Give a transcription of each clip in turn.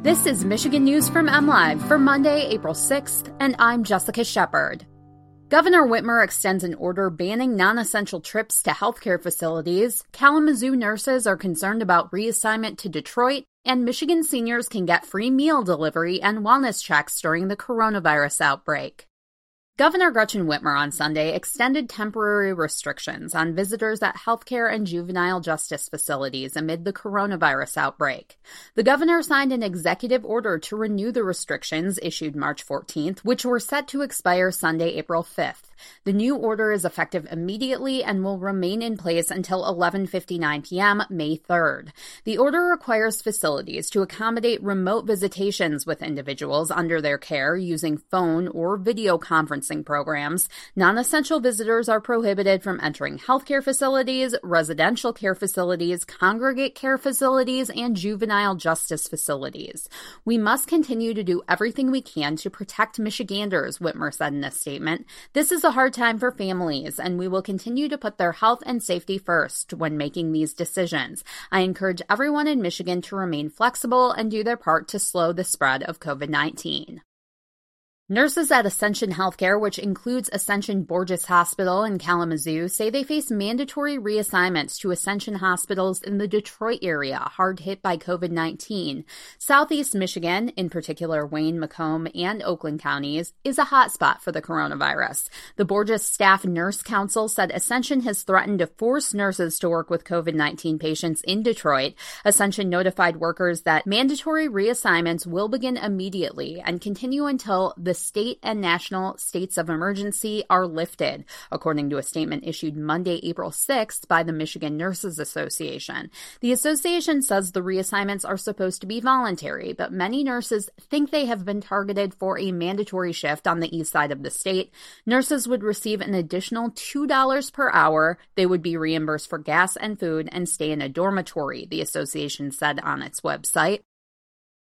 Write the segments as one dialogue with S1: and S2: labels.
S1: This is Michigan News from MLive for Monday, April 6th, and I'm Jessica Shepard. Governor Whitmer extends an order banning non essential trips to healthcare facilities. Kalamazoo nurses are concerned about reassignment to Detroit, and Michigan seniors can get free meal delivery and wellness checks during the coronavirus outbreak. Governor Gretchen Whitmer on Sunday extended temporary restrictions on visitors at healthcare and juvenile justice facilities amid the coronavirus outbreak. The governor signed an executive order to renew the restrictions issued March 14th, which were set to expire Sunday, April 5th. The new order is effective immediately and will remain in place until 11:59 p.m. May 3rd. The order requires facilities to accommodate remote visitations with individuals under their care using phone or video conferencing programs. Non-essential visitors are prohibited from entering healthcare facilities, residential care facilities, congregate care facilities, and juvenile justice facilities. We must continue to do everything we can to protect Michiganders, Whitmer said in a statement. This is a hard time for families, and we will continue to put their health and safety first when making these decisions. I encourage everyone in Michigan to remain flexible and do their part to slow the spread of COVID 19. Nurses at Ascension Healthcare, which includes Ascension Borgess Hospital in Kalamazoo, say they face mandatory reassignments to Ascension hospitals in the Detroit area, hard hit by COVID 19. Southeast Michigan, in particular Wayne, Macomb, and Oakland counties, is a hotspot for the coronavirus. The Borgess Staff Nurse Council said Ascension has threatened to force nurses to work with COVID 19 patients in Detroit. Ascension notified workers that mandatory reassignments will begin immediately and continue until the state and national states of emergency are lifted, according to a statement issued Monday, April 6th by the Michigan Nurses Association. The association says the reassignments are supposed to be voluntary, but many nurses think they have been targeted for a mandatory shift on the east side of the state. Nurses would receive an additional $2 per hour. They would be reimbursed for gas and food and stay in a dormitory, the association said on its website.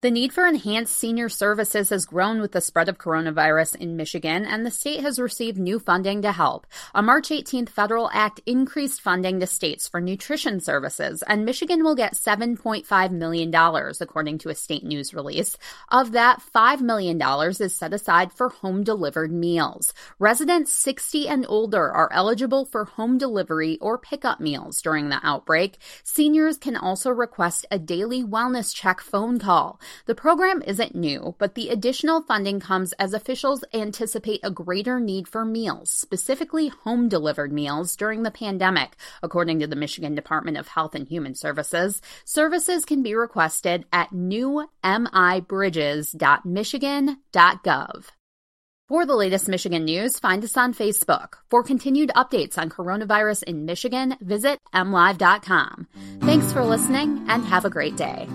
S1: The need for enhanced senior services has grown with the spread of coronavirus in Michigan, and the state has received new funding to help. A March 18th federal act increased funding to states for nutrition services, and Michigan will get $7.5 million, according to a state news release. Of that, $5 million is set aside for home delivered meals. Residents 60 and older are eligible for home delivery or pickup meals during the outbreak. Seniors can also request a daily wellness check phone call. The program isn't new, but the additional funding comes as officials anticipate a greater need for meals, specifically home delivered meals, during the pandemic, according to the Michigan Department of Health and Human Services. Services can be requested at newmibridges.michigan.gov. For the latest Michigan news, find us on Facebook. For continued updates on coronavirus in Michigan, visit mlive.com. Thanks for listening and have a great day.